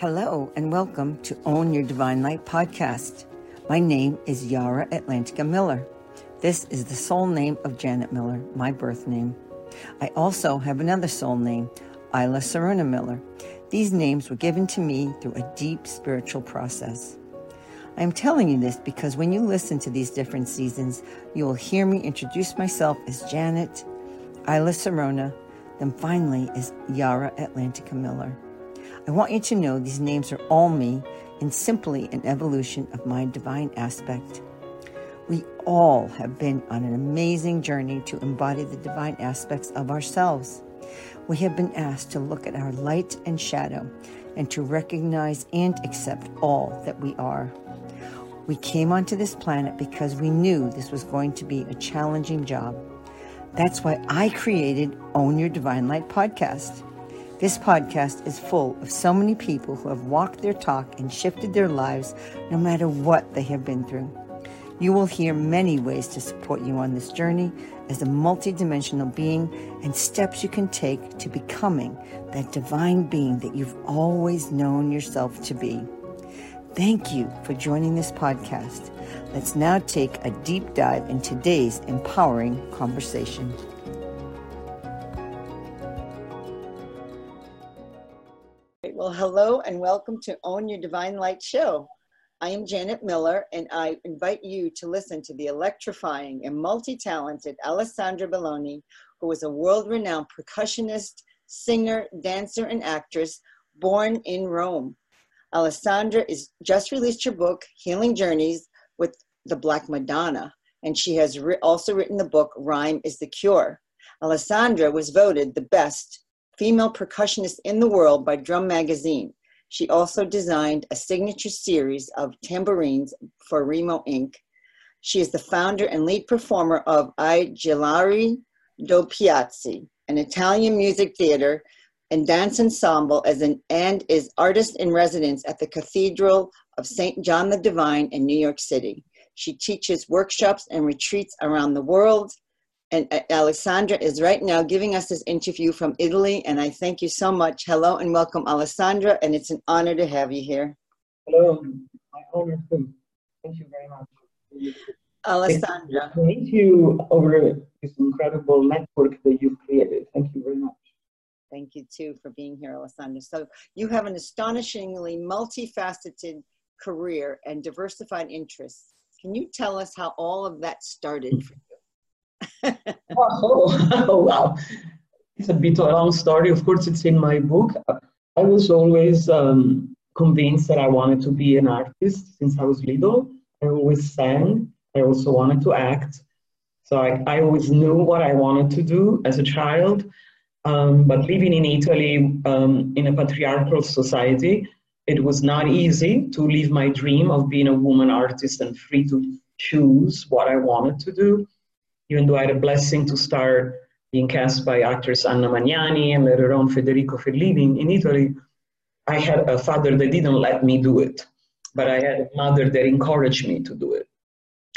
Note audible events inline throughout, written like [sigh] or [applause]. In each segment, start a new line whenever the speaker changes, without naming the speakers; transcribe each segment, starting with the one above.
Hello, and welcome to Own Your Divine Light podcast. My name is Yarra Atlantica Miller. This is the soul name of Janet Miller, my birth name. I also have another soul name, Ayla Sirona Miller. These names were given to me through a deep spiritual process. I am telling you this because when you listen to these different seasons, you will hear me introduce myself as Janet, Ayla Sirona, then finally as Yarra Atlantica Miller. I want you to know these names are all me and simply an evolution of my divine aspect. We all have been on an amazing journey to embody the divine aspects of ourselves. We have been asked to look at our light and shadow and to recognize and accept all that we are. We came onto this planet because we knew this was going to be a challenging job. That's why I created Own Your Divine Light podcast. This podcast is full of so many people who have walked their talk and shifted their lives no matter what they have been through. You will hear many ways to support you on this journey as a multidimensional being and steps you can take to becoming that divine being that you've always known yourself to be. Thank you for joining this podcast. Let's now take a deep dive in today's empowering conversation. Well, hello and welcome to Own Your Divine Light show. I am Janet Miller, and I invite you to listen to the electrifying and multi talented Alessandra Belloni, who is a world renowned percussionist, singer, dancer, and actress born in Rome. Alessandra is just released her book, Healing Journeys with the Black Madonna, and she has also written the book, Rhythm is the Cure. Alessandra was voted the best female percussionist in the world by Drum Magazine. She also designed a signature series of tambourines for Remo Inc. She is the founder and lead performer of I Giullari di Piazza, an Italian music theater and dance ensemble as an, and is artist in residence at the Cathedral of St. John the Divine in New York City. She teaches workshops and retreats around the world and uh, Alessandra is right now giving us this interview from Italy, and I thank you so much. Hello and welcome, Alessandra, and it's an honor to have you here.
Hello, my honor too. Thank you very much.
Alessandra.
Thank you over this incredible network that you've created. Thank you very much.
Thank you too for being here, Alessandra. So you have an astonishingly multifaceted career and diversified interests. Can you tell us how all of that started for you?
Oh, [laughs] oh, wow. It's a bit of a long story. Of course, it's in my book. I was always um, convinced that I wanted to be an artist since I was little. I always sang. I also wanted to act. So I, I always knew what I wanted to do as a child. Um, but living in Italy um, in a patriarchal society, it was not easy to live my dream of being a woman artist and free to choose what I wanted to do even though I had a blessing to start being cast by actress Anna Magnani and later on Federico Fellini in Italy, I had a father that didn't let me do it, but I had a mother that encouraged me to do it.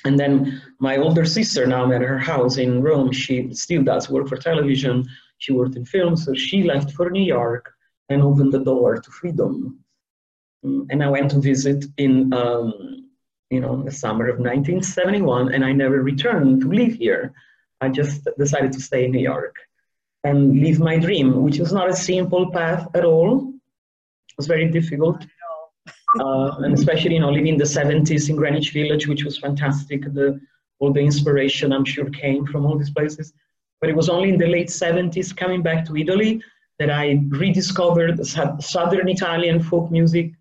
And then my older sister, now I'm at her house in Rome, she still does work for television. She worked in film, so she left for New York and opened the door to freedom. Mm, and I went to visit in um, you know, the summer of 1971, and I never returned to live here. I just decided to stay in New York and live my dream, which was not a simple path at all. It was very difficult. [laughs] Uh, and especially, you know, living in the 70s in Greenwich Village, which was fantastic. The, all the inspiration, I'm sure, came from all these places. But it was only in the late 70s, coming back to Italy, that I rediscovered Southern Italian folk music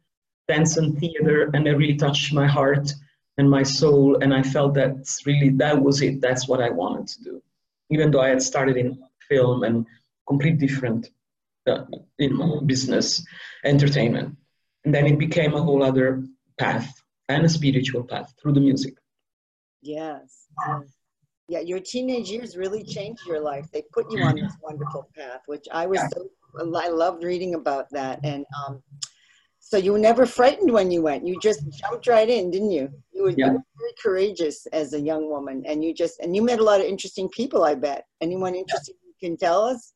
dance and theater, and it really touched my heart and my soul. And I felt that's really that was it. That's what I wanted to do, even though I had started in film and complete different, uh, you know, business, entertainment, and then it became a whole other path and a spiritual path through the music.
Yes. Yeah, your teenage years really changed your life. They put you on this wonderful path, which I was so I loved reading about that. And um, so you were never frightened when you went. You just jumped right in, didn't you? You were, yeah. very courageous as a young woman, and you just and you met a lot of interesting people. I bet. Anyone interesting you can tell us?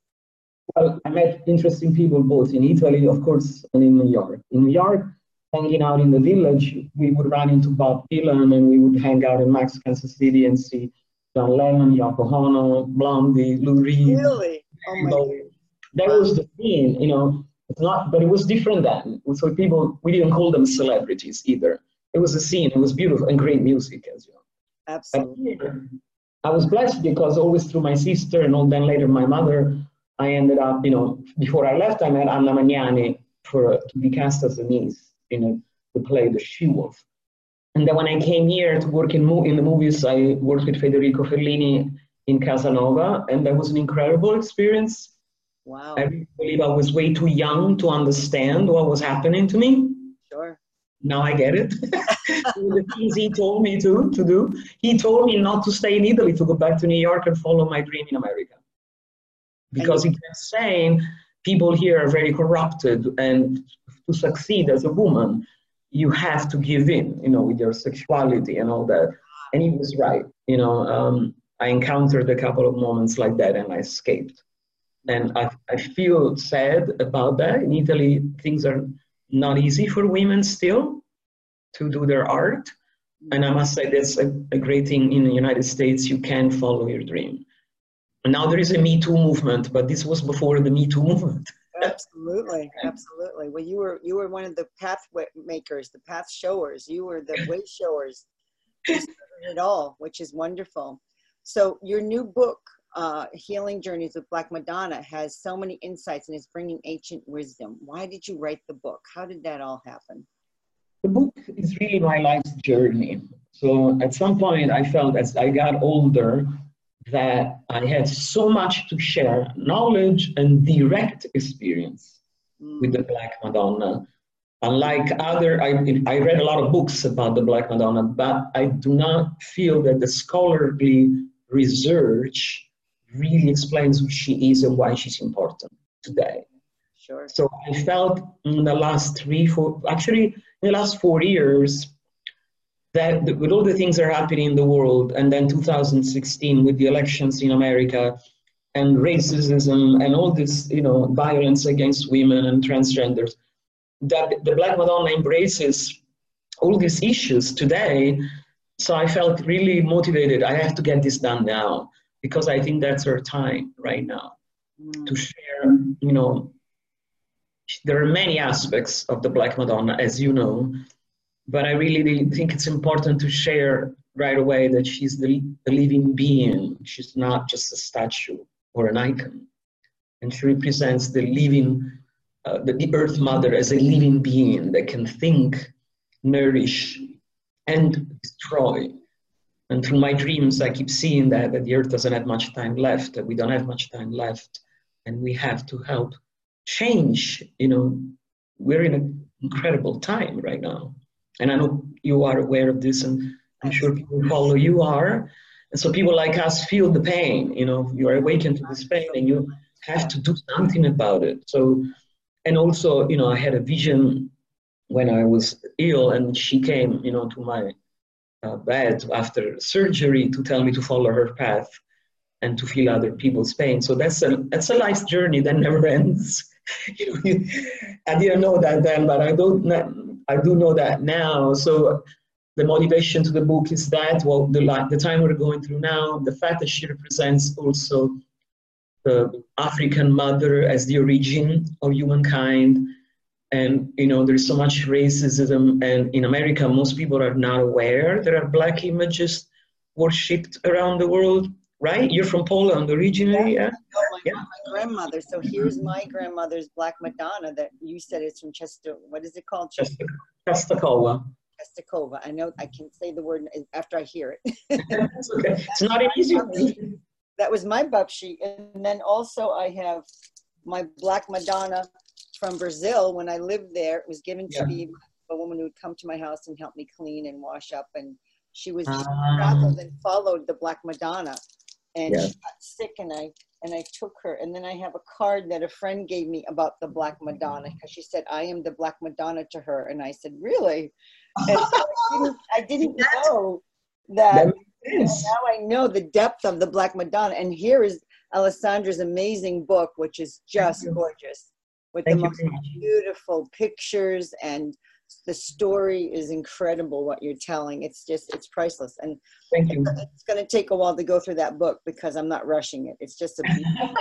Well, I met interesting people both in Italy, of course, and in New York. In New York, hanging out in the village, we would run into Bob Dylan and we would hang out in Max Kansas City and see John Lennon, Yoko Ono, Blondie, Lou Reed.
Really? Oh.
That was the scene, you know. It's not, but it was different then. So people, we didn't call them celebrities either. It was a scene. It was beautiful and great music, as you know.
Absolutely.
I was blessed because always through my sister and all, then later my mother, I ended up, you know, before I left, I met Anna Magnani for uh, to be cast as a niece in a, the play The She Wolf. And then when I came here to work in, mo- in the movies, I worked with Federico Fellini in Casanova, and that was an incredible experience.
Wow.
I believe I was way too young to understand what was happening to me.
Sure.
Now I get it. [laughs] the things he told me to, to do. He told me not to stay in Italy, to go back to New York and follow my dream in America. Because he kept saying people here are very corrupted, and to succeed as a woman, you have to give in, you know, with your sexuality and all that. And he was right. You know, um, I encountered a couple of moments like that and I escaped. And I, I feel sad about that. In Italy, things are not easy for women still to do their art. And I must say that's a, a great thing in the United States. You can follow your dream. And now there is a Me Too movement, but this was before the Me Too movement.
Absolutely, [laughs] absolutely. Well, you were you were one of the pathway makers, the path showers. You were the way showers. [laughs] It all, which is wonderful. So your new book, uh, Healing Journeys with Black Madonna, has so many insights and is bringing ancient wisdom. Why did you write the book? How did that all happen?
The book is really my life's journey. So at some point, I felt as I got older that I had so much to share knowledge and direct experience with the Black Madonna. Unlike other, I, I read a lot of books about the Black Madonna, but I do not feel that the scholarly research really explains who she is and why she's important today.
Sure.
So I felt in the last three, four, actually in the last four years, that with all the things that are happening in the world, and then 2016 with the elections in America, and racism and all this, you know, violence against women and transgenders, that the Black Madonna embraces all these issues today. So I felt really motivated. I have to get this done now because I think that's our time right now
Mm,
to share, you know, there are many aspects of the Black Madonna, as you know, but I really think it's important to share right away that she's the, the living being. She's not just a statue or an icon. And she represents the living, uh, the, the Earth Mother as a living being that can think, nourish, and destroy. And through my dreams, I keep seeing that, that the Earth doesn't have much time left, that we don't have much time left, and we have to help change. You know, we're in an incredible time right now. And I know you are aware of this, and I'm sure people who follow you are. And so people like us feel the pain, you know, you are awakened to this pain and you have to do something about it. So, and also, you know, I had a vision when I was ill and she came, you know, to my uh, bed after surgery to tell me to follow her path and to feel other people's pain. So that's a, that's a life journey that never [laughs] ends. I didn't know that then, but I don't, I do know that now. So the motivation to the book is that well the, the time we're going through now the fact that she represents also the african mother as the origin of humankind and you know there's so much racism and in america most people are not aware there are black images worshipped around the world right you're from poland originally yeah,
Oh, my,
Yeah.
my grandmother. So here's my grandmother's Black Madonna that you said it's from Chester. What is it called? Chester,
Chastakowa.
Chestakova. I know I can say the word after I hear it. [laughs]
It's okay. It's not an easy one. [laughs]
that was my bubshi. And then also I have my Black Madonna from Brazil. When I lived there, it was given to
Yeah.
me by a woman who would come to my house and help me clean and wash up. And she was
Ah.
traveled and followed the Black Madonna. And
Yeah.
she got sick and I and I took her. And then I have a card that a friend gave me about the Black Madonna because she said, I am the Black Madonna to her. And I said, Really? And so I didn't, I didn't [laughs] know that
makes sense.
now I know the depth of the Black Madonna. And here is Alessandra's amazing book, which is just gorgeous with
Thank
the most beautiful pictures and the story is incredible what you're telling. It's just it's priceless. And
thank you.
it's going to take a while to go through that book because i'm not rushing it. It's just a, [laughs]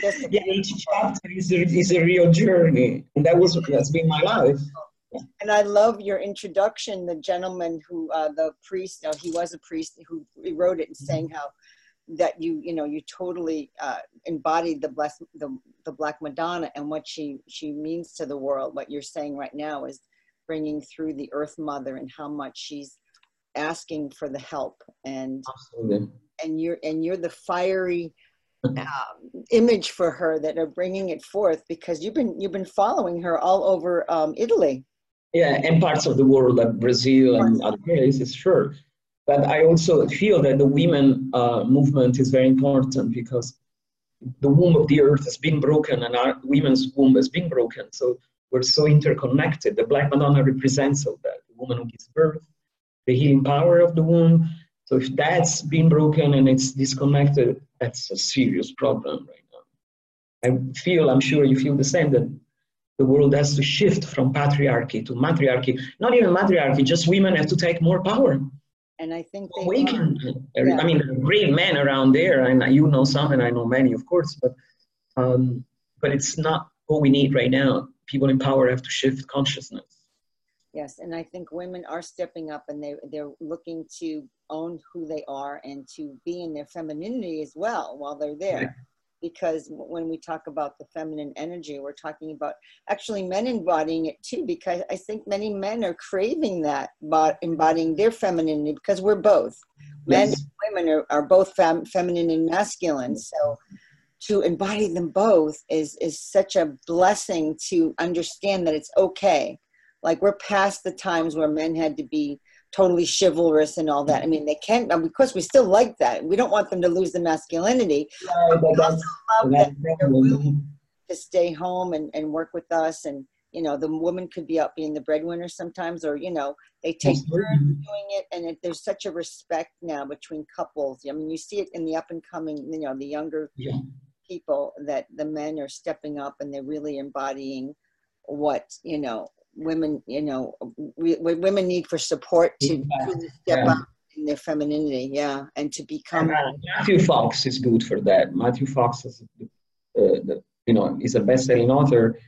just a yeah each chapter is a, is a real journey. And that was that's been my life.
And I love your introduction. The gentleman who, uh, the priest, uh, he was a priest who wrote it and saying how that you you know you totally uh, embodied the blessed the, the black madonna and what she she means to the world what you're saying right now is bringing through the earth mother and how much she's asking for the help and
Absolutely.
and you're and you're the fiery um, image for her that are bringing it forth because you've been you've been following her all over um, Italy.
Yeah, and parts of the world like Brazil and other places, sure. But I also feel that the women uh, movement is very important because the womb of the earth has been broken and our women's womb has been broken. So we're so interconnected. The Black Madonna represents all that. The woman who gives birth, the healing power of the womb. So if that's been broken and it's disconnected, that's a serious problem right now. I feel, I'm sure you feel the same, that the world has to shift from patriarchy to matriarchy. Not even matriarchy, just women have to take more power
and I think
they we can. Yeah. I mean, great men around there, and you know some, and I know many, of course, but um, but it's not what we need right now. People in power have to shift consciousness.
Yes, and I think women are stepping up, and they they're looking to own who they are and to be in their femininity as well while they're there. Yeah because when we talk about the feminine energy, we're talking about actually men embodying it too, because I think many men are craving that, embodying their femininity because we're both. Men and women are, are both fem, feminine and masculine. So to embody them both is, is such a blessing to understand that it's okay. Like we're past the times where men had to be totally chivalrous and all that. I mean, they can, not because we still like that. We don't want them to lose the masculinity. Right, we also love that they're willing to stay home and, and work with us. And, you know, the woman could be out being the breadwinner sometimes, or, you know, they take turns doing it. And it, there's such a respect now between couples. I mean, you see it in the up and coming, you know, the younger yeah. people that the men are stepping up and they're really embodying what, you know, women, you know, we, women need for support to, to step yeah. up in their femininity, yeah, and to become.
And, uh, Matthew Fox is good for that. Matthew Fox is, uh, the, you know, is a best-selling author.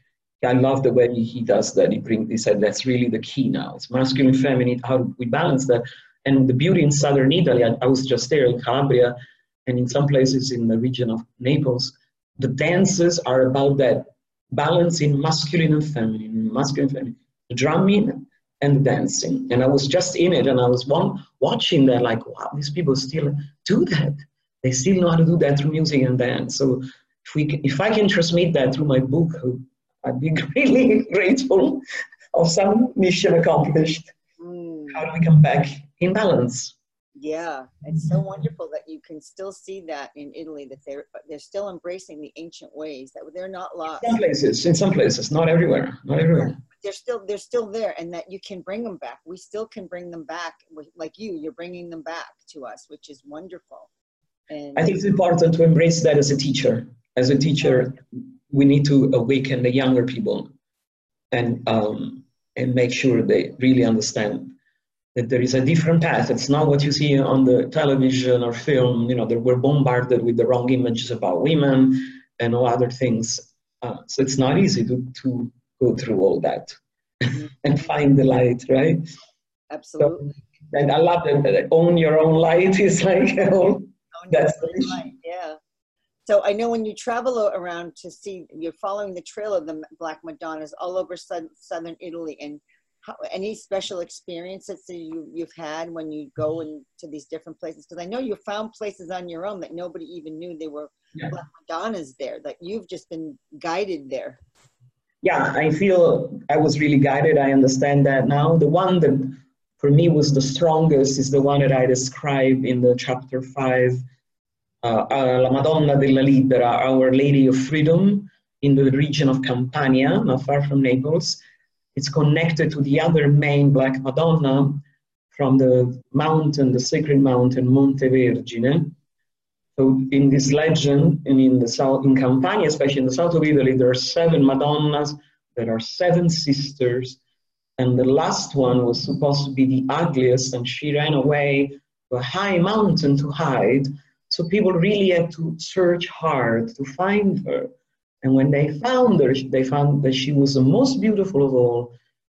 I love the way he does that. He brings, he said that's really the key now. It's masculine, feminine. How we balance that? And the beauty in southern Italy, I, I was just there in Calabria, and in some places in the region of Naples, the dances are about that balancing masculine and feminine, masculine and feminine, drumming and dancing. And I was just in it and I was one, watching that like, wow, these people still do that. They still know how to do that through music and dance. So if, we, if I can transmit that through my book, I'd be [laughs] really grateful of some mission accomplished. Mm. How do we come back in balance?
Yeah, it's so wonderful that you can still see that in Italy that they're they're still embracing the ancient ways that they're not lost.
In some places, in some places, not everywhere, not everywhere.
They're still they're still there, and that you can bring them back. We still can bring them back, like you. You're bringing them back to us, which is wonderful.
And I think it's important to embrace that as a teacher. As a teacher, we need to awaken the younger people, and um, and make sure they really understand that there is a different path. It's not what you see on the television or film. You know, they were bombarded with the wrong images about women and all other things. Uh, so it's not easy to, to go through all that mm-hmm. [laughs] and find the light, right?
Absolutely.
So, and I love that, own your own light is like, [laughs] own that's
the light, yeah. So I know when you travel around to see, you're following the trail of the Black Madonnas all over southern Italy, and how, any special experiences that you, you've had when you go mm-hmm. into these different places? Because I know you found places on your own that nobody even knew they were yeah. Madonnas there, that you've just been guided there.
Yeah, I feel I was really guided. I understand that now. The one that for me was the strongest is the one that I describe in the chapter five, uh, uh, La Madonna della Libera, Our Lady of Freedom, in the region of Campania, not far from Naples it's connected to the other main Black Madonna from the mountain, the sacred mountain Monte Vergine. So in this legend, and in the south, in Campania, especially in the south of Italy, there are seven Madonnas. There are seven sisters, and the last one was supposed to be the ugliest, and she ran away to a high mountain to hide. So people really had to search hard to find her. And when they found her, they found that she was the most beautiful of all,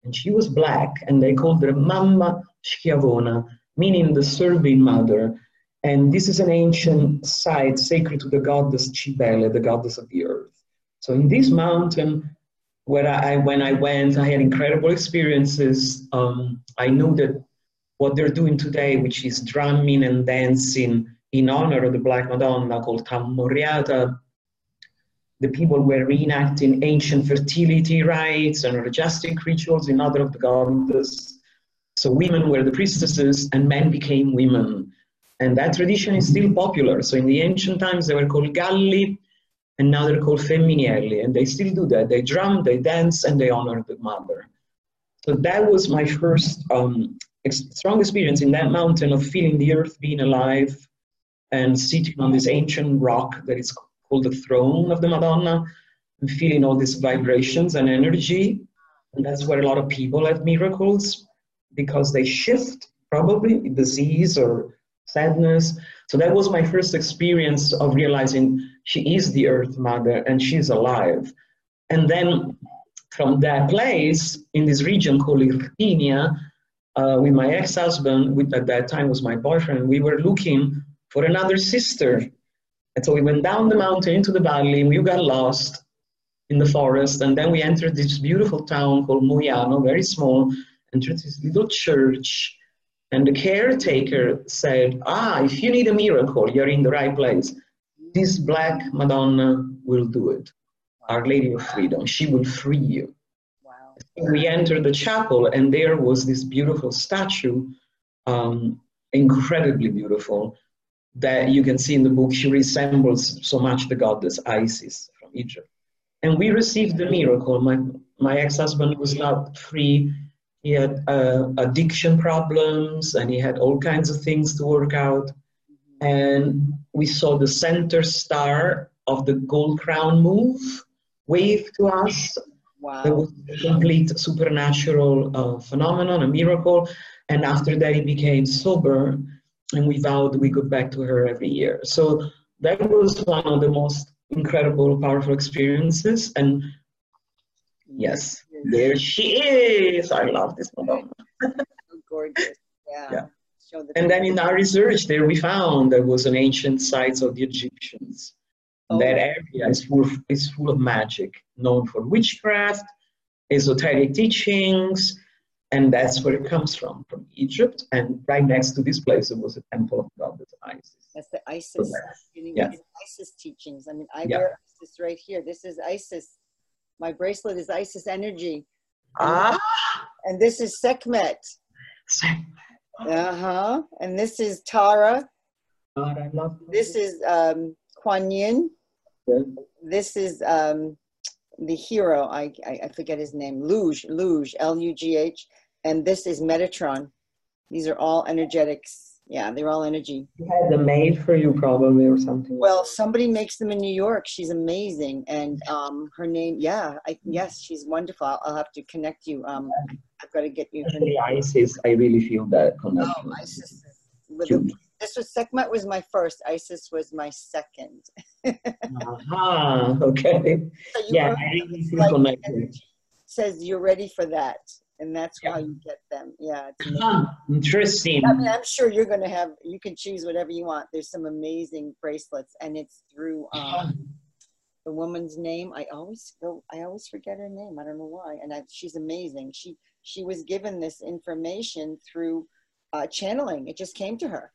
and she was black, and they called her Mamma Schiavona, meaning the serving mother. And this is an ancient site sacred to the goddess Cybele, the goddess of the earth. So in this mountain, where I, when I went, I had incredible experiences. Um, I knew that what they're doing today, which is drumming and dancing in honor of the Black Madonna called Tammurriata, the people were reenacting ancient fertility rites and orgiastic rituals in honor of the goddess. So women were the priestesses and men became women. And that tradition is still popular. So in the ancient times, they were called Galli, and now they're called Femminelli. And they still do that. They drum, they dance, and they honor the mother. So that was my first um, ex- strong experience in that mountain of feeling the earth being alive and sitting on this ancient rock that is called the throne of the Madonna and feeling all these vibrations and energy. And that's where a lot of people have miracles because they shift probably disease or sadness. So that was my first experience of realizing she is the earth mother and she's alive. And then from that place in this region called Irpinia, uh, with my ex-husband, which at that time was my boyfriend, we were looking for another sister and so we went down the mountain into the valley, and we got lost in the forest, and then we entered this beautiful town called Moiano, very small, entered this little church, and the caretaker said, Ah, if you need a miracle, you're in the right place. This black Madonna will do it. Our Lady of Freedom, she will free you. Wow. We entered the chapel, and there was this beautiful statue, um, incredibly beautiful, that you can see in the book, she resembles so much the goddess Isis from Egypt. And we received the miracle. My, my ex husband was not free. He had uh, addiction problems and he had all kinds of things to work out. And we saw the center star of the gold crown move, wave to us. Wow. It was a complete supernatural uh, phenomenon, a miracle. And after that, he became sober and we vowed we go back to her every year. So that was one of the most incredible, powerful experiences. And yes, there she is. I love this Madonna.
gorgeous. Yeah. yeah.
And then in our research, there we found there was an ancient site of the Egyptians. Oh. That area is full, of, is full of magic, known for witchcraft, esoteric teachings, and that's where it comes from, from Egypt. And right next to this place, it was a temple of goddess Isis.
That's the Isis, so yeah. Isis teachings. I mean, I yeah. wear Isis right here. This is Isis. My bracelet is Isis energy.
Ah.
And this is Sekhmet.
Sekhmet.
Uh huh. And this is Tara.
God, I love
this is um, Kuan Yin. Yeah. This is um, the hero. I, I, I forget his name. Lugh. Lugh. L U G H and this is Metatron. These are all energetics. Yeah, they're all energy.
You had them made for you probably or something.
Well, somebody makes them in New York. She's amazing, and um, her name, yeah, I, yes, she's wonderful. I'll, I'll, have to connect you. Um, I've got to get you.
Especially Isis, I really feel that connection.
Oh, Isis. this was Sekhmet was my first. Isis was my second.
uh-huh. Okay. So yeah, I really feel connected.
Says you're ready for that and that's yeah. how you get them. Yeah,
huh, interesting.
I mean, I'm sure you're going to have. You can choose whatever you want. There's some amazing bracelets, and it's through um, the woman's name. I always go. I always forget her name. I don't know why. And I, she's amazing. She she was given this information through uh, channeling. It just came to her.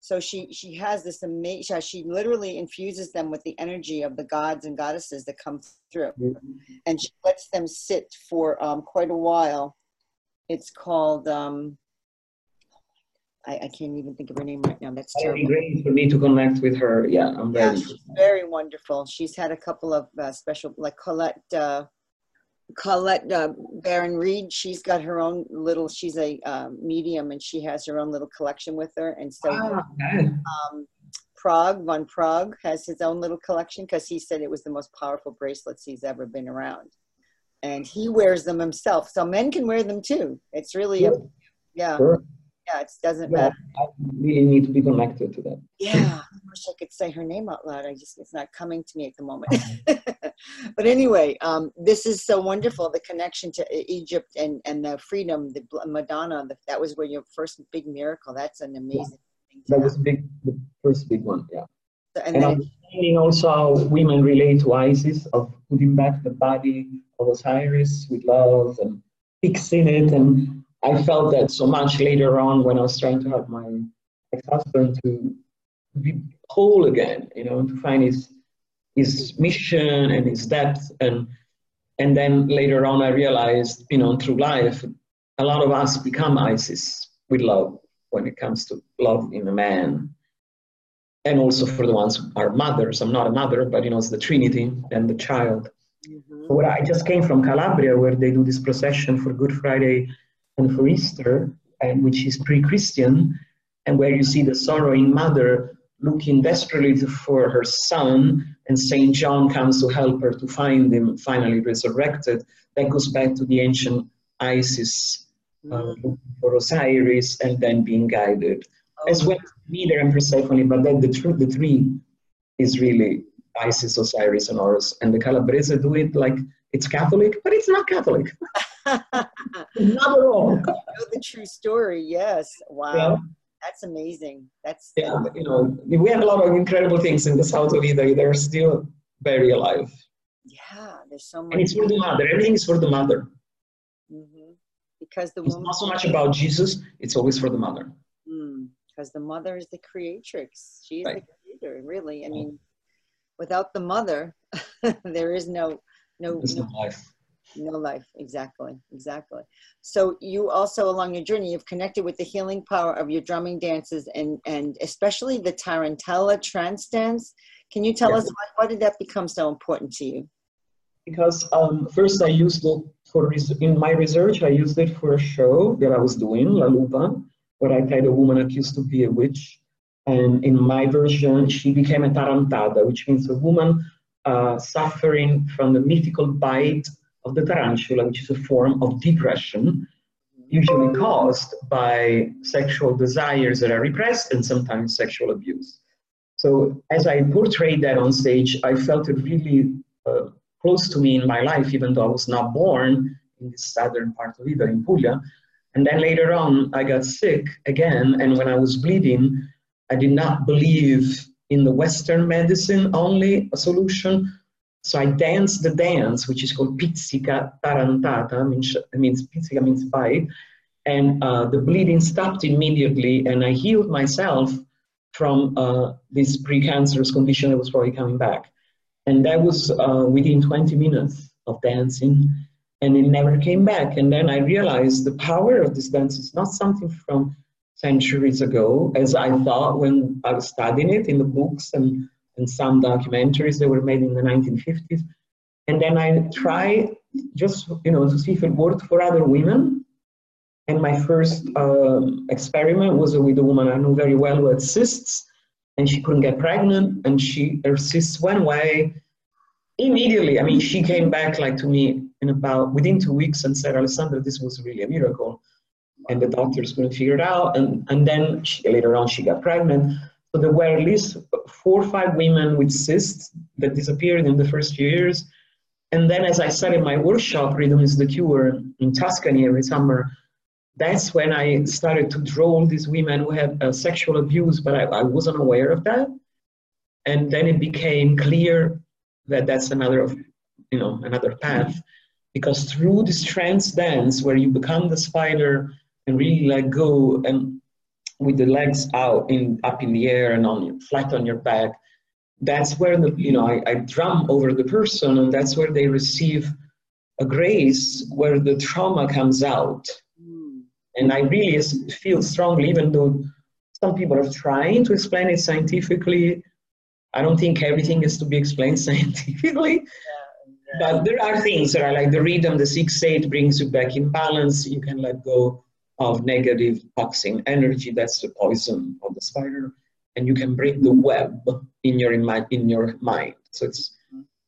So she she has this amazing. She literally infuses them with the energy of the gods and goddesses that come through, mm-hmm. and she lets them sit for um, quite a while it's called. Um, I, I can't even think of her name right now. That's terrible.
Great for me to connect with her. Yeah, I'm
yeah, ready. She's very wonderful. She's had a couple of uh, special, like Colette. Uh, Colette uh, Baron Reid, she's got her own little, she's a uh, medium and she has her own little collection with her. And so ah, um, Prague, von Prague, has his own little collection because he said it was the most powerful bracelets he's ever been around. And he wears them himself. So men can wear them too. It's really, a, yeah.
Sure.
Yeah, it doesn't
Yeah,
matter.
I really need to be connected to that.
Yeah, I wish I could say her name out loud. I just, it's not coming to me at the moment. [laughs] but anyway, um, this is so wonderful the connection to Egypt and, and the freedom, the Madonna, the, that was where your first big miracle. That's an amazing thing.
That
have.
was big, the first big one. Yeah.
and
And
then,
understanding also how women relate to Isis of putting back the body of Osiris with love and fixing it. And I felt that so much later on when I was trying to help my ex-husband to be whole again, you know, to find his his mission and his depth and and then later on I realized, you know, through life, a lot of us become Isis with love when it comes to love in a man and also for the ones who are mothers. I'm not a mother, but you know, it's the Trinity and the child.
Mhm.
Where I just came from Calabria, where they do this procession for Good Friday and for Easter, and which is pre-Christian, and where you see the sorrowing mother looking desperately for her son, and Saint John comes to help her to find him finally resurrected. That goes back to the ancient Isis uh, looking for Osiris and then being guided as well as Demeter and Persephone, but then the, tr- the three is really Isis, Osiris, and Horus. And the Calabrese do it like it's Catholic, but it's not Catholic. [laughs] not at all.
know the true story. Yes. Wow.
Yeah.
That's amazing. That's
Yeah, you know, we have a lot of incredible things in the south of Italy. They're still very alive.
yeah. There's so much.
And it's for the mother. Everything is for the mother.
Mm-hmm. because the
It's
woman
not so much about Jesus, it's always for the mother.
because the mother is the creatrix. She is
Right.
the creator. Really. I mean, without the mother, [laughs] there is no no
There's
no,
life.
no life. Exactly. Exactly. So you also along your journey, you've connected with the healing power of your drumming dances and and especially the tarantella trance dance. Can you tell
Yeah.
us why, why did that become so important to you?
because um, first I used it for res- in my research. I used it for a show that I was doing, La Lupa, where I played a woman accused to be a witch, and in my version, she became a tarantata, which means a woman uh, suffering from the mythical bite of the tarantula, which is a form of depression, usually caused by sexual desires that are repressed and sometimes sexual abuse. So as I portrayed that on stage, I felt it really uh, close to me in my life, even though I was not born in the southern part of Italy, in Puglia. And then later on, I got sick again, and when I was bleeding, I did not believe in the Western medicine only a solution. So I danced the dance, which is called pizzica tarantata, means, means pizzica means bite, and uh, the bleeding stopped immediately, and I healed myself from uh, this precancerous condition that was probably coming back. And that was uh, within 20 minutes of dancing, and it never came back. And then I realized the power of this dance is not something from centuries ago, as I thought when I was studying it in the books and, and some documentaries that were made in the 1950s. And then I tried just, you know, to see if it worked for other women. And my first um, experiment was with a woman I knew very well who had cysts, and she couldn't get pregnant, and she her cysts went away immediately. I mean, she came back like to me in about within two weeks and said, "Alessandra, this was really a miracle," and the doctors couldn't figure it out. And and then she, later on, she got pregnant. So there were at least four or five women with cysts that disappeared in the first few years. And then, as I said in my workshop, Rhythm is the Cure in Tuscany every summer, that's when I started to draw all these women who had uh, sexual abuse, but I, I wasn't aware of that. And then it became clear that that's another, you know, another path, because through this trance dance where you become the spider and really let go, and with the legs out in up in the air and on flat on your back, that's where the you know I, I drum over the person, and that's where they receive a grace where the trauma comes out.
Mm.
And I really feel strongly, even though some people are trying to explain it scientifically, I don't think everything is to be explained [laughs] scientifically. But there are things that are like the rhythm, the six eight brings you back in balance. You can let go of negative toxin energy. That's the poison of the spider. and you can break the web in your in your mind. So it's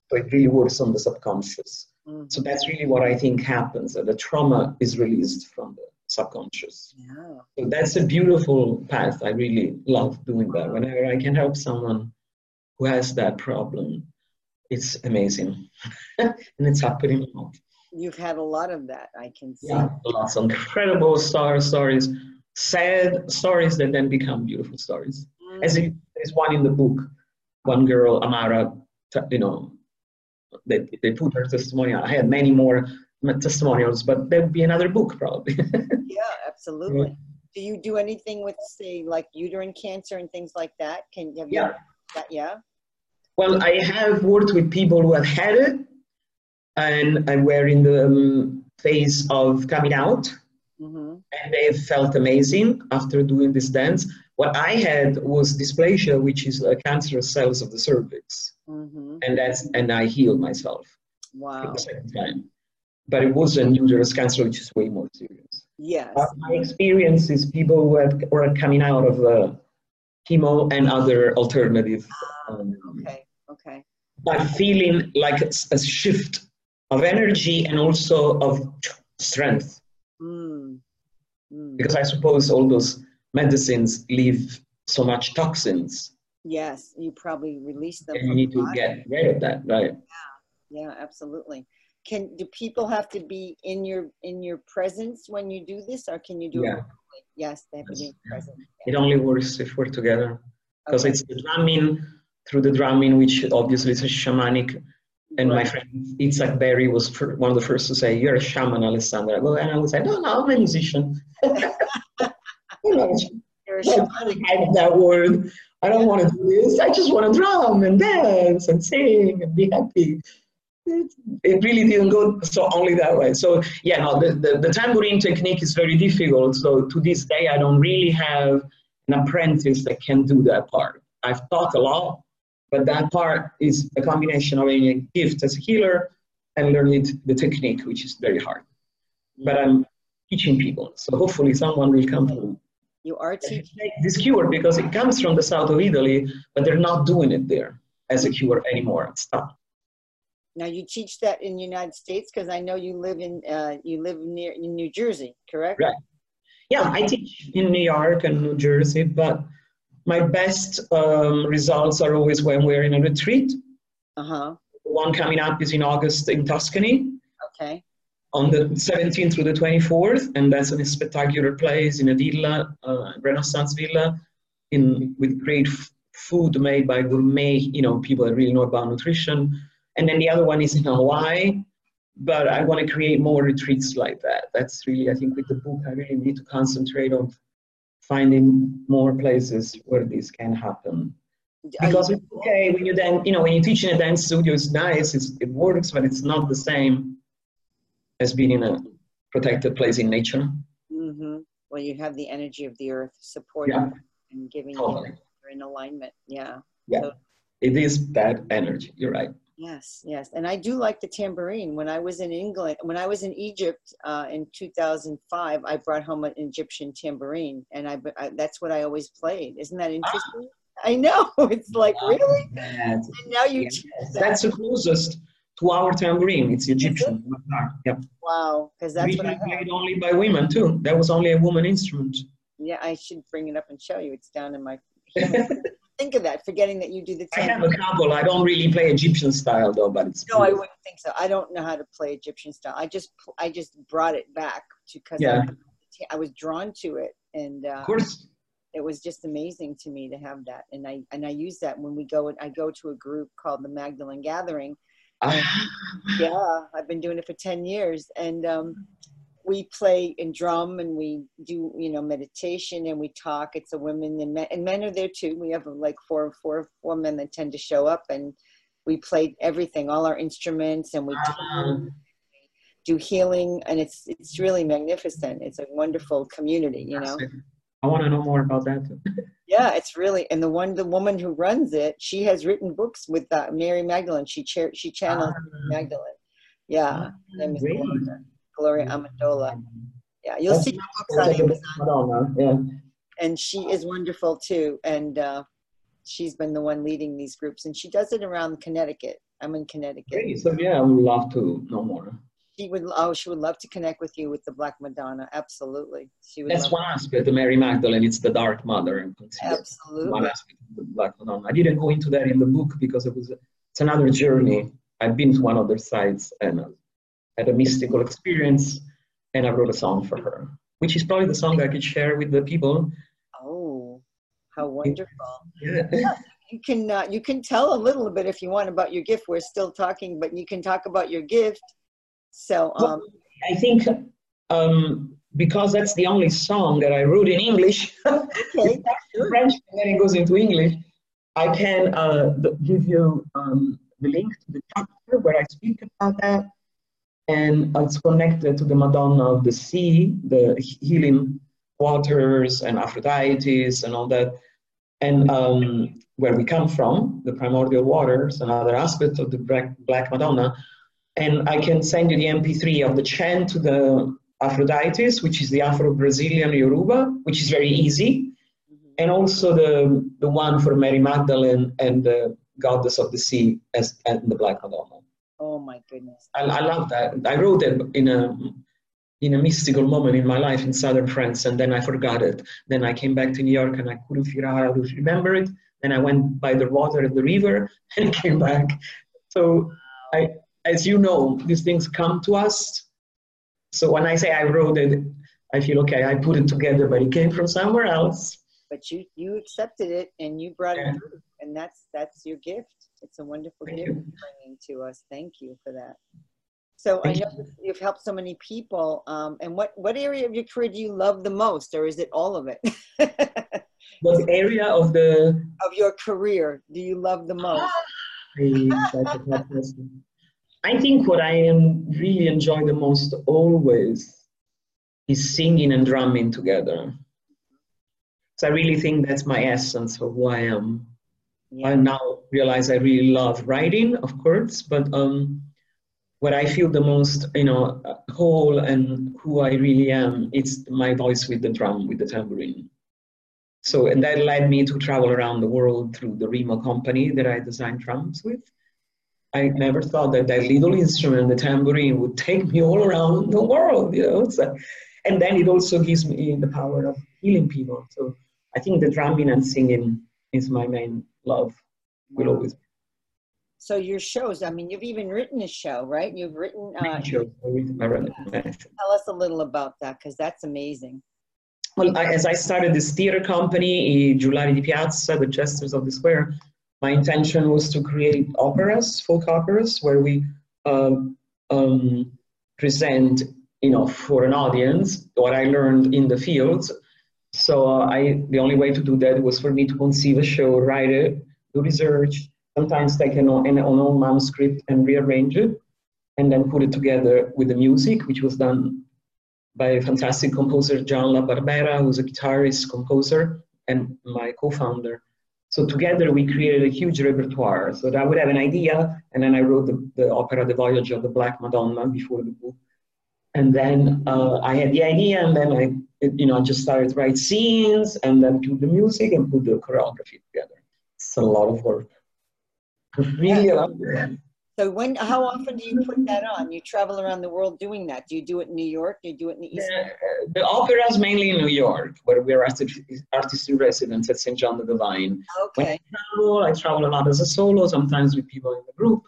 so it really works on the subconscious. Mm-hmm. So that's really what I think happens. That the trauma is released from the subconscious. Yeah. So that's a beautiful path. I really love doing that. Whenever I can help someone who has that problem, it's amazing, [laughs] and it's happening now.
You've had a lot of that, I can see.
Yeah, lots of incredible star stories, sad stories that then become beautiful stories. Mm. As there's one in the book, one girl, Amara, you know, they, they put her testimonial. I had many more testimonials, but there would be another book probably. [laughs]
yeah, absolutely. Do you do anything with, say, like uterine cancer and things like that? Can have
yeah.
that? Yeah.
Well, I have worked with people who have had it, and and were in the um, phase of coming out, mm-hmm. and they felt amazing after doing this dance. What I had was dysplasia, which is uh, cancerous cells of the cervix, mm-hmm. and that's and I healed myself.
Wow.
the second time, but it was a uterus cancer, which is way more serious.
Yes.
Uh, my experience is people who have, were coming out of uh, chemo and other alternative.
Ah, um, okay. Okay.
But feeling like a, a shift of energy and also of strength. Mm. Mm. Because I suppose all those medicines leave so much toxins.
Yes, you probably release them.
And you need to get rid of that, right?
Yeah, yeah, absolutely. Can do people have to be in your in your presence when you do this, or can you do
yeah.
it? Yes, they have to be present.
It only works if we're together because okay. it's the drumming through the drumming, which obviously is a shamanic and my friend Itzhak Beery was one of the first to say, "You're a shaman, Alessandra." and I would say, "No, no, I'm a musician." [laughs] you know, You're a shaman. that word. I don't want to do this. I just want to drum and dance and sing and be happy. It, it really didn't go so only that way. So yeah, no, the, the, the tambourine technique is very difficult. So to this day, I don't really have an apprentice that can do that part. I've taught a lot, but that part is a combination of a gift as a healer and learning the technique, which is very hard. But I'm teaching people, so hopefully someone will come to
you are teaching
this cure because it comes from the south of Italy, but they're not doing it there as a cure anymore. Stop.
Now you teach that in the United States because I know you live in uh, you live near in New Jersey, correct?
Right. Yeah, I teach in New York and New Jersey, but my best um, results are always when we're in a retreat.
Uh-huh.
The one coming up is in August in Tuscany.
Okay.
On the 17th through the 24th, and that's in a spectacular place in a villa, uh, Renaissance villa, in with great f- food made by gourmet, you know, people that really know about nutrition. And then the other one is in Hawaii, but I want to create more retreats like that. That's really, I think, with the book, I really need to concentrate on finding more places where this can happen. Because it's okay when you then, you know, when you teach in a dance studio, it's nice, it's, it works, but it's not the same as being in a protected place in nature.
Mm-hmm. Well, you have the energy of the earth supporting yeah. and giving totally. you in alignment. Yeah.
Yeah. So, it is that energy. You're right.
Yes, yes, and I do like the tambourine. When I was in England, when I was in Egypt uh, in 2005, I brought home an Egyptian tambourine, and I, I that's what I always played. Isn't that interesting? Ah. I know. [laughs] It's like really. And now you.
That. That's the closest to our tambourine. It's Egyptian.
Yep. Wow, because that's what I
played only by women too. That was only a woman instrument.
Yeah, I should bring it up and show you. It's down in my. [laughs] think of that, forgetting that you do the.
I have a couple. I don't really play Egyptian style though, but it's.
No, I wouldn't think so. I don't know how to play Egyptian style. I just I just brought it back to because yeah. I, I, was drawn to it, and uh,
of course,
it was just amazing to me to have that, and I and I use that when we go. And I go to a group called the Magdalene Gathering. Ah. yeah, I've been doing it for ten years, and um, we play and drum and we do you know meditation and we talk. It's a women and men, and men are there too. We have like four four four men that tend to show up and we play everything all our instruments and we do, do healing and it's it's really magnificent. It's a wonderful community you know?
I want to know more about that. [laughs]
Yeah it's really and the one the woman who runs it she has written books with uh, mary magdalene. She chair she channels uh, magdalene. Yeah. Uh, Gloria Amendola. Yeah, you'll see her books on Amazon. Yeah. And she is wonderful too. And uh, she's been the one leading these groups, and she does it around Connecticut. I'm in Connecticut.
Great. So yeah, I would love to know more.
She would. Oh, she would love to connect with you with the Black Madonna. Absolutely, she would.
That's one aspect. of Mary Magdalene, it's the Dark Mother. and
Absolutely.
One aspect of the Black Madonna. I didn't go into that in the book because it was it's another journey. I've been to one of their sites and uh, had a mystical experience, and I wrote a song for her, which is probably the song I could share with the people.
Oh, how wonderful! [laughs]
Yeah.
You can uh, you can tell a little bit if you want about your gift. We're still talking, but you can talk about your gift. So, um,
I think um, because that's the only song that I wrote in English. [laughs]
okay,
French and then it goes into English. I can uh, give you um, the link to the chapter where I speak about that, and it's connected to the Madonna of the Sea, the healing waters and Aphrodites and all that, and um, where we come from, the primordial waters, another aspect of the Black, Madonna. And I can send you the MP3 of the chant to the Aphrodites, which is the Afro-Brazilian Yoruba, which is very easy and also the the one for Mary Magdalene and the Goddess of the Sea as and the Black Madonna.
Oh my goodness.
I, I love that. I wrote it in a in a mystical moment in my life in southern France, and then I forgot it. Then I came back to New York and I couldn't figure out how to remember it. Then I went by the water of the river [laughs] and came back. So I, as you know, these things come to us. So when I say I wrote it, I feel okay. I put it together, but it came from somewhere else.
But you you accepted it and you brought
Yeah.
it through, and that's that's your gift. It's a wonderful
Thank
gift
you.
bringing to us. Thank you for that. So
Thank
I know you've- you've helped so many people. Um, and what what area of your career do you love the most, or is it all of it? [laughs]
What area of the
of your career do you love the most?
I, that's a tough question. I think what I am really enjoy the most always is singing and drumming together. So I really think that's my essence of who I am. I now realize I really love writing, of course, but um, what I feel the most, you know, whole and who I really am, it's my voice with the drum, with the tambourine. So, and that led me to travel around the world through the Remo company that I designed drums with. I never thought that that little instrument, the tambourine, would take me all around the world, you know. So, and then it also gives me the power of healing people. So I think the drumming and singing is my main love. Will always be.
So your shows, I mean, you've even written a show, right? You've written. Uh,
be show with my
tell us a little about that, because that's amazing.
Well, I, as I started this theater company, Giullari di Piazza, the Jesters of the Square, my intention was to create operas, folk operas, where we um, um, present, you know, for an audience what I learned in the field. So uh, I, the only way to do that was for me to conceive a show, write it, do research, sometimes take an, an, an old manuscript and rearrange it, and then put it together with the music, which was done by a fantastic composer, John La Barbera, who's a guitarist, composer, and my co-founder. So together we created a huge repertoire. So that I would have an idea, and then I wrote the, the opera The Voyage of the Black Madonna before the book. And then uh, I had the idea, and then I, you know, just started to write scenes, and then do the music and put the choreography together. It's a lot of work. [laughs] Really a lot of work.
So when, how often do you put that on? You travel around the world doing that. Do you do it in New York? Do you do it in the East?
The, the opera is mainly in New York, where we're artist, artist in residence at St. John the Divine. When
Okay.
I travel, I travel a lot as a solo, sometimes with people in the group.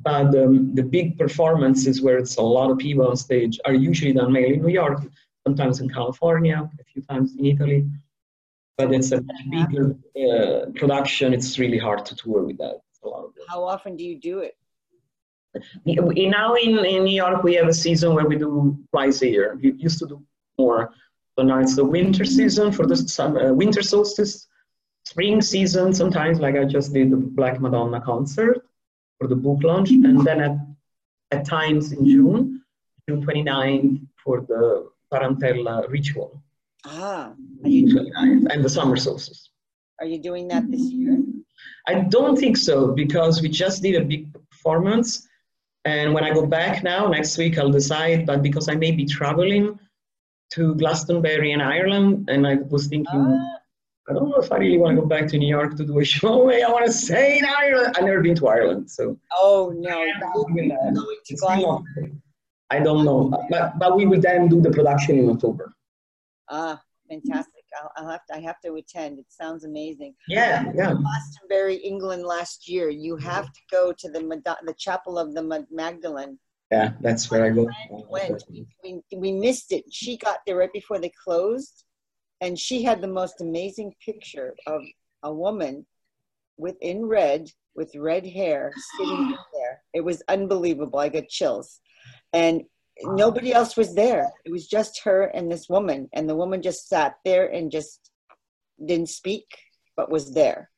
But um, the big performances where it's a lot of people on stage are usually done mainly in New York, sometimes in California, a few times in Italy. But it's a much bigger uh, production. It's really hard to tour with that. It's a lot of.
How often do you do it?
Now in, in New York, we have a season where we do twice a year. We used to do more. So now it's the winter season for the summer, uh, winter solstice, spring season. Sometimes, like I just did the Black Madonna concert for the book launch, and then at, at times in June, June 29th for the Tarantella ritual,
Ah, are you,
29th, and the summer solstice.
are you doing that this year?
I don't think so because we just did a big performance. And when I go back now, next week, I'll decide. But because I may be traveling to Glastonbury in Ireland, and I was thinking
Ah,
I don't know if I really want to go back to New York to do a show. [laughs] I want to say in Ireland. I've never been to Ireland, so.
Oh no!
I don't know, but but we will then do the production in October.
Ah, fantastic! I'll, I'll have to. I have to attend. It sounds amazing.
Yeah, yeah.
Glastonbury, England, last year. You have to go to the the Chapel of the Magdalene.
Yeah, that's where I go.
Went. We, we, we missed it. She got there right before they closed and she had the most amazing picture of a woman within red with red hair sitting [gasps] there. It was unbelievable. I got chills. And nobody else was there. It was just her and this woman. And the woman just sat there and just didn't speak, but was there.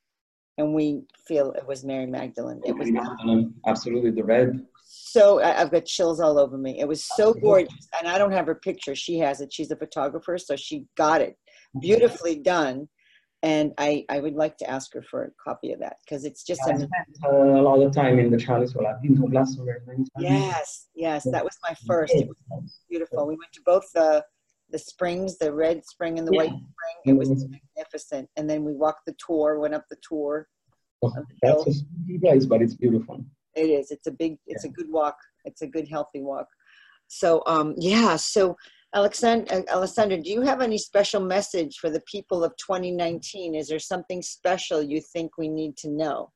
And we feel it was Mary Magdalene. It was Magdalene.
absolutely the red.
So I've got chills all over me. It was so gorgeous. And I don't have her picture. She has it. She's a photographer, so she got it beautifully done. And I, I would like to ask her for a copy of that because it's just
yeah, a, uh, a lot of time in the Chalice Hall. I've been to Glastonbury many times.
Yes, yes, that was my first. It was beautiful. We went to both the the springs, the red spring and the yeah. white spring. It was mm-hmm. magnificent. And then we walked the Tor, went up the Tor.
Oh, that's a place, but it's beautiful.
It is. It's a big. It's yeah. a good walk. It's a good, healthy walk. So, um, yeah. So Alexander, Alessandra, do you have any special message for the people of 2019? Is there something special you think we need to know?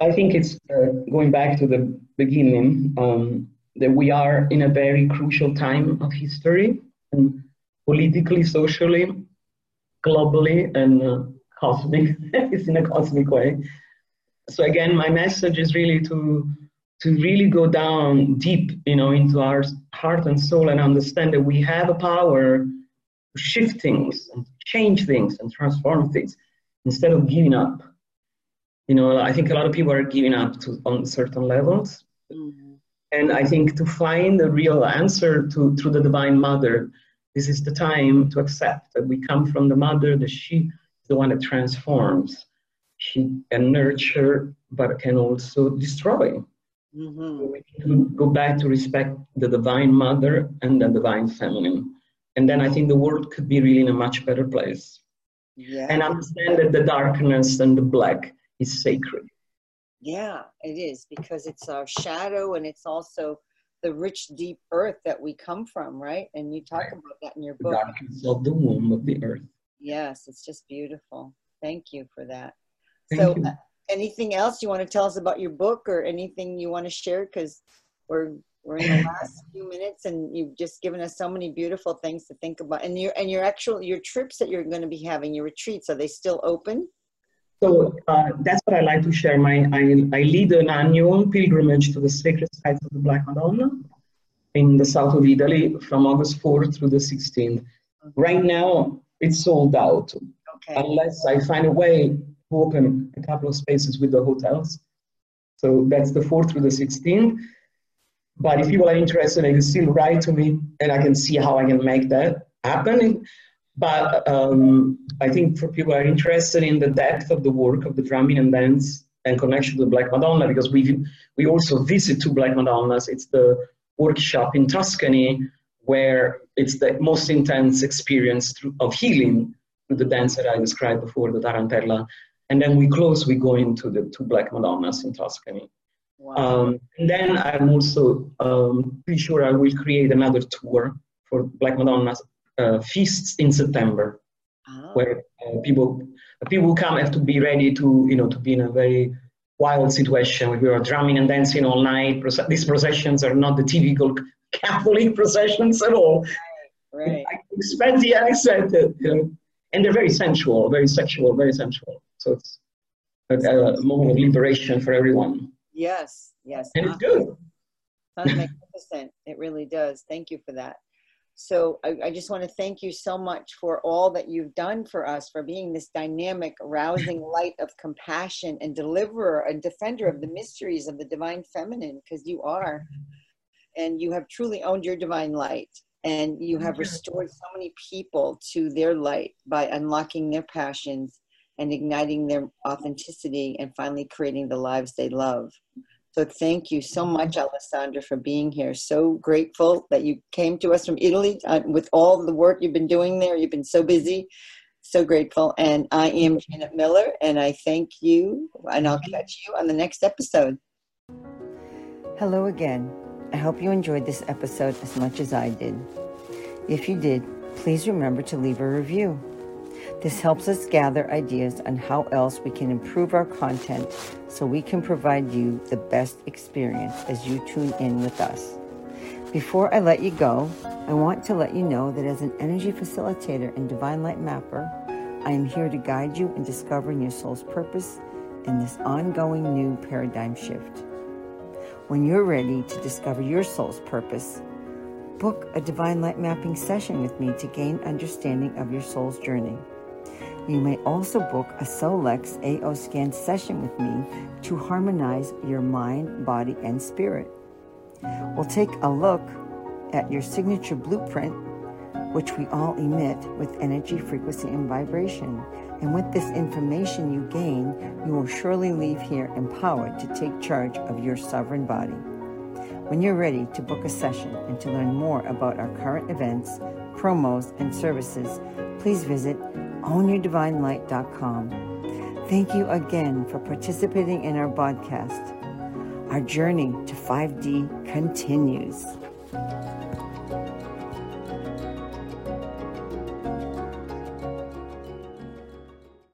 I think it's uh, going back to the beginning um, that we are in a very crucial time of history, and politically, socially, globally, and uh, cosmic. [laughs] it's in a cosmic way. So again, my message is really to to really go down deep, you know, into our heart and soul and understand that we have a power to shift things and change things and transform things instead of giving up. You know, I think a lot of people are giving up to, on certain levels. Mm-hmm. And I think to find the real answer to through the Divine Mother, this is the time to accept that we come from the Mother, that she is the one that transforms. She can nurture, but can also destroy. Mm-hmm. We need to go back to respect the divine mother and the divine feminine. And then I think the world could be really in a much better place. Yeah. And understand that the darkness and the black is sacred.
Yeah, it is because it's our shadow and it's also the rich, deep earth that we come from, right? And you talk right. about that in your book. The
darkness of the womb of the earth.
Yes, it's just beautiful. Thank you for that. Thank so, you. Anything else you want to tell us about your book or anything you want to share? Because we're we're in the last few minutes and you've just given us so many beautiful things to think about and your and your actual your trips that you're going to be having your retreats are they still open
so uh, that's what i like to share my I, I lead an annual pilgrimage to the sacred sites of the black madonna in the south of italy from august 4th through the 16th okay. right now it's sold out okay. unless i find a way open a couple of spaces with the hotels. So that's the 4th through the 16th. But if people are interested, they can still write to me and I can see how I can make that happen. But um, I think for people who are interested in the depth of the work of the drumming and dance and connection to the Black Madonna, because we we also visit two Black Madonnas. It's the workshop in Tuscany where it's the most intense experience of healing through the dance that I described before, the Tarantella. And then we close, we go into the two Black Madonnas in Tuscany. Wow. Um, and then I'm also um, pretty sure I will create another tour for Black Madonna's uh, feasts in September, oh. where uh, people people come have to be ready to you know to be in a very wild situation. We are drumming and dancing all night. These processions are not the typical Catholic [laughs] processions at all. Right. right. Expect the unexpected, you know? and they're very sensual, very sexual, very sensual. So it's a, a moment of liberation for everyone.
Yes, yes.
And it's good.
Sounds magnificent. [laughs] It really does. Thank you for that. So I, I, just want to thank you so much for all that you've done for us, for being this dynamic, rousing [laughs] light of compassion and deliverer and defender of the mysteries of the divine feminine, because you are. And you have truly owned your divine light. And you have restored so many people to their light by unlocking their passions and igniting their authenticity and finally creating the lives they love. So thank you so much, Alessandra, for being here. So grateful that you came to us from Italy uh, with all the work you've been doing there. You've been so busy.
So grateful. And I am Janet Miller, and I thank you, and I'll catch you on the next episode.
Hello again. I hope you enjoyed this episode as much as I did. If you did, please remember to leave a review. This helps us gather ideas on how else we can improve our content so we can provide you the best experience as you tune in with us. Before I let you go, I want to let you know that as an energy facilitator and divine light mapper, I am here to guide you in discovering your soul's purpose in this ongoing new paradigm shift. When you're ready to discover your soul's purpose, book a divine light mapping session with me to gain understanding of your soul's journey. You may also book a Solex AO scan session with me to harmonize your mind, body, and spirit. We'll take a look at your signature blueprint, which we all emit with energy, frequency, and vibration. And with this information you gain, you will surely leave here empowered to take charge of your sovereign body. When you're ready to book a session and to learn more about our current events, promos, and services, please visit ownyourdivinelight.com. Thank you again for participating in our podcast. Our journey to 5D continues.